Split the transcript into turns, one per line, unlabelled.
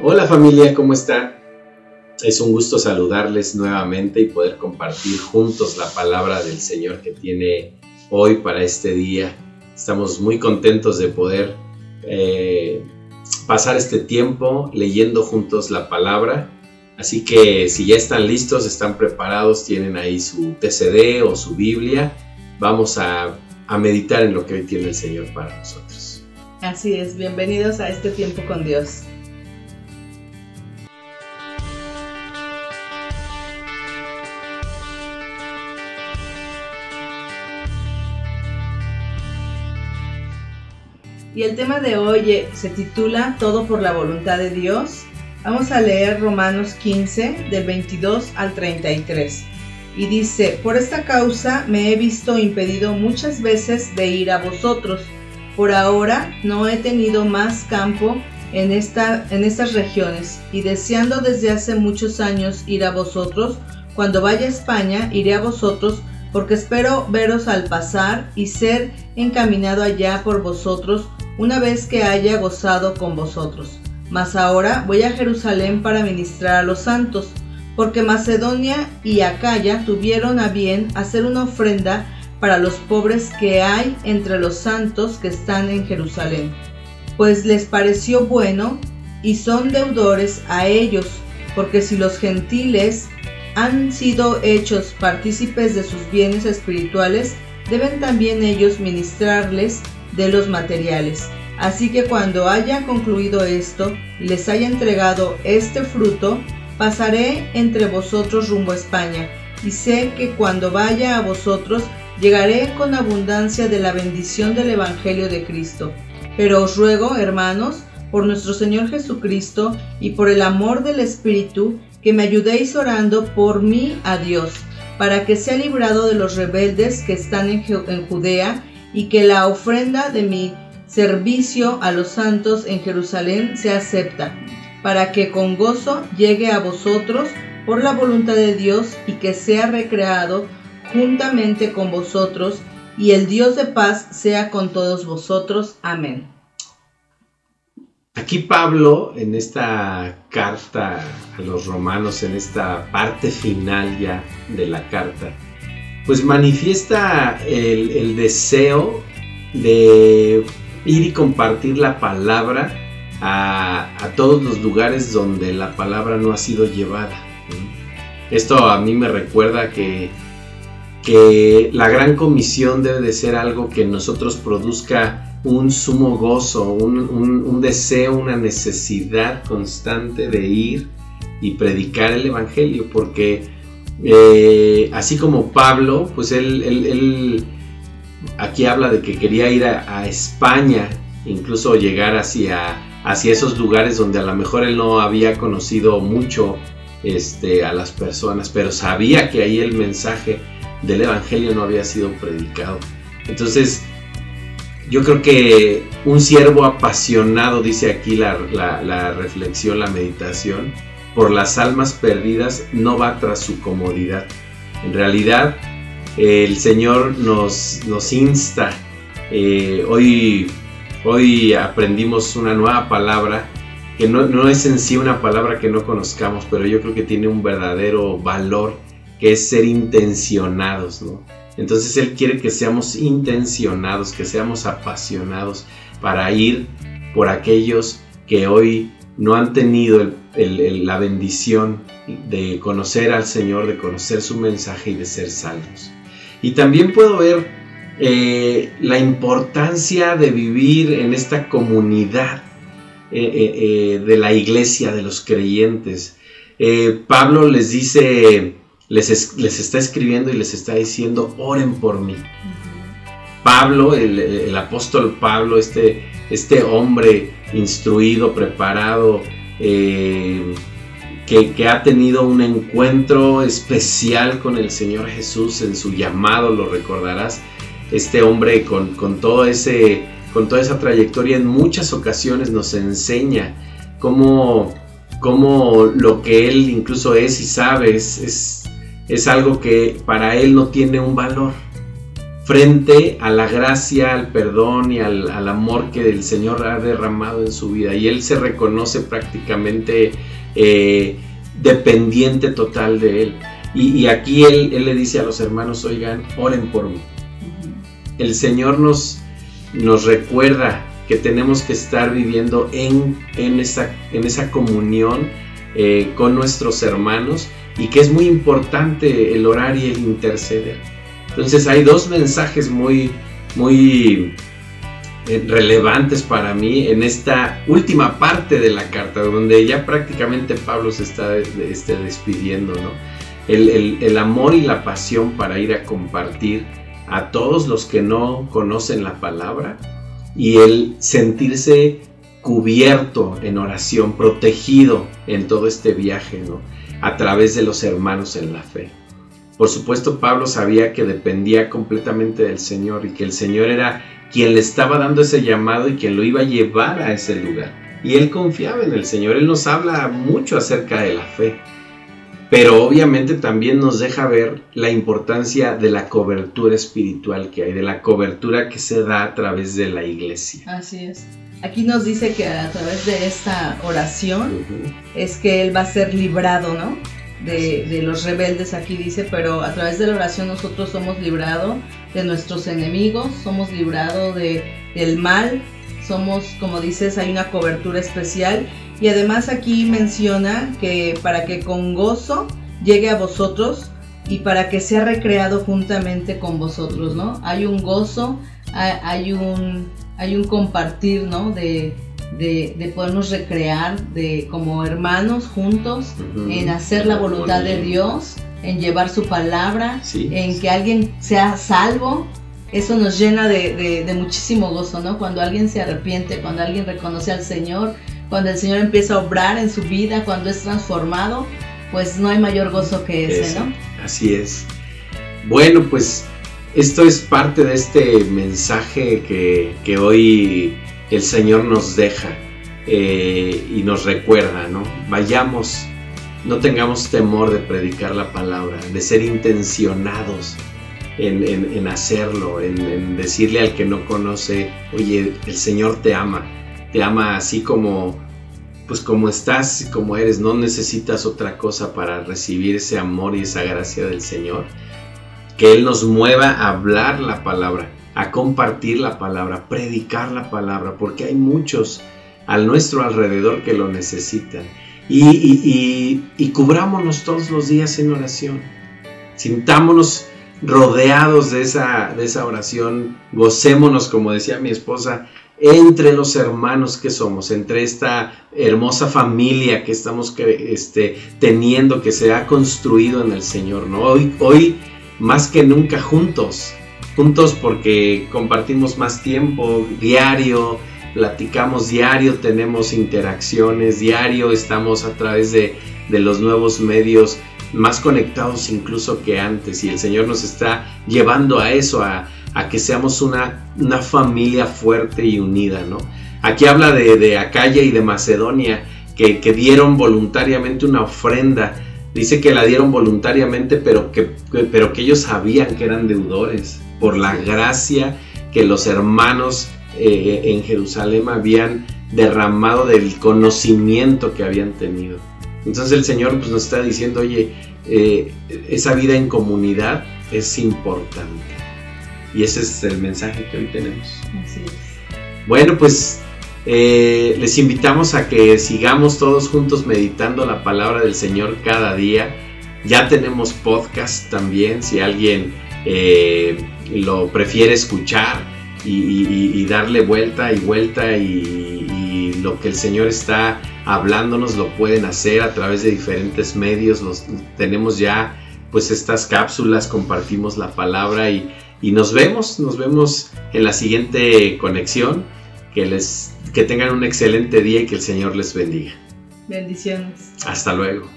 Hola familia, ¿cómo están? Es un gusto saludarles nuevamente y poder compartir juntos la palabra del Señor que tiene hoy para este día. Estamos muy contentos de poder eh, pasar este tiempo leyendo juntos la palabra. Así que si ya están listos, están preparados, tienen ahí su TCD o su Biblia, vamos a, a meditar en lo que hoy tiene el Señor para nosotros.
Así es, bienvenidos a este tiempo con Dios. Y el tema de hoy eh, se titula Todo por la voluntad de Dios. Vamos a leer Romanos 15 del 22 al 33. Y dice, por esta causa me he visto impedido muchas veces de ir a vosotros. Por ahora no he tenido más campo en, esta, en estas regiones y deseando desde hace muchos años ir a vosotros, cuando vaya a España iré a vosotros porque espero veros al pasar y ser encaminado allá por vosotros una vez que haya gozado con vosotros. Mas ahora voy a Jerusalén para ministrar a los santos, porque Macedonia y Acaya tuvieron a bien hacer una ofrenda para los pobres que hay entre los santos que están en Jerusalén, pues les pareció bueno y son deudores a ellos, porque si los gentiles han sido hechos partícipes de sus bienes espirituales, deben también ellos ministrarles de los materiales. Así que cuando haya concluido esto les haya entregado este fruto, pasaré entre vosotros rumbo a España, y sé que cuando vaya a vosotros llegaré con abundancia de la bendición del Evangelio de Cristo. Pero os ruego, hermanos, por nuestro Señor Jesucristo y por el amor del Espíritu, que me ayudéis orando por mí a Dios, para que sea librado de los rebeldes que están en, Judea y que la ofrenda de mi servicio a los santos en Jerusalén se acepta, para que con gozo llegue a vosotros por la voluntad de Dios y que sea recreado juntamente con vosotros, y el Dios de paz sea con todos vosotros. Amén.
Aquí Pablo, en esta carta a los romanos, en esta parte final ya de la carta, pues manifiesta el, deseo de ir y compartir la palabra a, todos los lugares donde la palabra no ha sido llevada. Esto a mí me recuerda que, que la gran comisión debe de ser algo que nosotros produzca un sumo gozo, un deseo, una necesidad constante de ir y predicar el Evangelio, porque eh, así como Pablo, pues él, aquí habla de que quería ir a, España, incluso llegar hacia, hacia, esos lugares donde a lo mejor él no había conocido mucho este, a las personas, pero sabía que ahí el mensaje del Evangelio no había sido predicado. Entonces, yo creo que un siervo apasionado, dice aquí la reflexión, la meditación, por las almas perdidas no va tras su comodidad. En realidad, el Señor nos, insta. Eh, hoy, hoy aprendimos una nueva palabra que no, es en sí una palabra que no conozcamos, pero yo creo que tiene un verdadero valor, que es ser intencionados, Entonces Él quiere que seamos intencionados, que seamos apasionados para ir por aquellos que hoy no han tenido la bendición de conocer al Señor, de conocer su mensaje y de ser salvos. Y también puedo ver eh, la importancia de vivir en esta comunidad eh, eh, de la iglesia, de los creyentes. Pablo les dice, les, les, está escribiendo y les está diciendo, oren por mí. Pablo, el, apóstol Pablo, este, este hombre instruido, preparado, eh, que, ha tenido un encuentro especial con el Señor Jesús en su llamado, lo recordarás, este hombre con, todo ese, con toda esa trayectoria en muchas ocasiones nos enseña cómo, cómo lo que él incluso es y sabe es, es algo que para él no tiene un valor frente a la gracia, al perdón y al, amor que el Señor ha derramado en su vida. Y él se reconoce prácticamente eh, dependiente total de él. Y, aquí él, le dice a los hermanos, oigan, oren por mí. El Señor nos, nos recuerda que tenemos que estar viviendo en, en, esa, en esa comunión eh, con nuestros hermanos y que es muy importante el orar y el interceder. Entonces hay dos mensajes muy, muy eh, relevantes para mí en esta última parte de la carta, donde ya prácticamente Pablo se está este, despidiendo, ¿no? El, amor y la pasión para ir a compartir a todos los que no conocen la palabra y el sentirse cubierto en oración, protegido en todo este viaje, ¿no? A través de los hermanos en la fe. Por supuesto, Pablo sabía que dependía completamente del Señor y que el Señor era quien le estaba dando ese llamado y quien lo iba a llevar a ese lugar. Y él confiaba en el Señor. Él nos habla mucho acerca de la fe. Pero obviamente también nos deja ver la importancia de la cobertura espiritual que hay, de la cobertura que se da a través de la iglesia.
Así es. Aquí nos dice que a través de esta oración es que él va a ser librado, ¿no? De, los rebeldes aquí dice, pero a través de la oración nosotros somos librados de nuestros enemigos, somos librados de, del mal, somos, como dices, hay una cobertura especial. Y además aquí menciona que para que con gozo llegue a vosotros y para que sea recreado juntamente con vosotros, ¿no? Hay un gozo, hay, un, hay un compartir, ¿no? De, de, podernos recrear de, como hermanos juntos en hacer la voluntad de Dios, en llevar su palabra, en que alguien sea salvo. Eso nos llena de, muchísimo gozo, ¿no? Cuando alguien se arrepiente, cuando alguien reconoce al Señor, cuando el Señor empieza a obrar en su vida, cuando es transformado, pues no hay mayor gozo que ese, ¿no?
Así es. Bueno, pues esto es parte de este mensaje que, que hoy el Señor nos deja eh, y nos recuerda, ¿no? Vayamos, no tengamos temor de predicar la palabra, de ser intencionados en, hacerlo, en, decirle al que no conoce, oye, el Señor te ama, te ama así como, pues como estás, como eres, no necesitas otra cosa para recibir ese amor y esa gracia del Señor. Que Él nos mueva a hablar la palabra, a compartir la palabra, predicar la palabra, porque hay muchos al nuestro alrededor que lo necesitan. Y, y, cubrámonos todos los días en oración. Sintámonos rodeados de esa, de esa oración. Gocémonos, como decía mi esposa, entre los hermanos que somos, entre esta hermosa familia que estamos este, teniendo, que se ha construido en el Señor. ¿no? Hoy, hoy, más que nunca, juntos, juntos porque compartimos más tiempo diario, platicamos diario, tenemos interacciones diario, estamos a través de, los nuevos medios más conectados incluso que antes. Y el Señor nos está llevando a eso, a, que seamos una, una, familia fuerte y unida, ¿no? Aquí habla de, de Acaya y de Macedonia que, que dieron voluntariamente una ofrenda. Dice que la dieron voluntariamente, pero que, pero que ellos sabían que eran deudores por la gracia que los hermanos eh, en Jerusalén habían derramado del conocimiento que habían tenido. Entonces el Señor pues, nos está diciendo, oye, eh, esa vida en comunidad es importante. Y ese es el mensaje que hoy tenemos. Bueno, pues eh, les invitamos a que sigamos todos juntos meditando la palabra del Señor cada día. Ya tenemos podcast también, si alguien lo prefiere escuchar y, darle vuelta y vuelta y, lo que el Señor está hablándonos lo pueden hacer a través de diferentes medios. Los, tenemos ya pues estas cápsulas, compartimos la palabra y, y nos vemos, nos vemos en la siguiente conexión. Que, les, que tengan un excelente día y que el Señor les bendiga.
Bendiciones.
Hasta luego.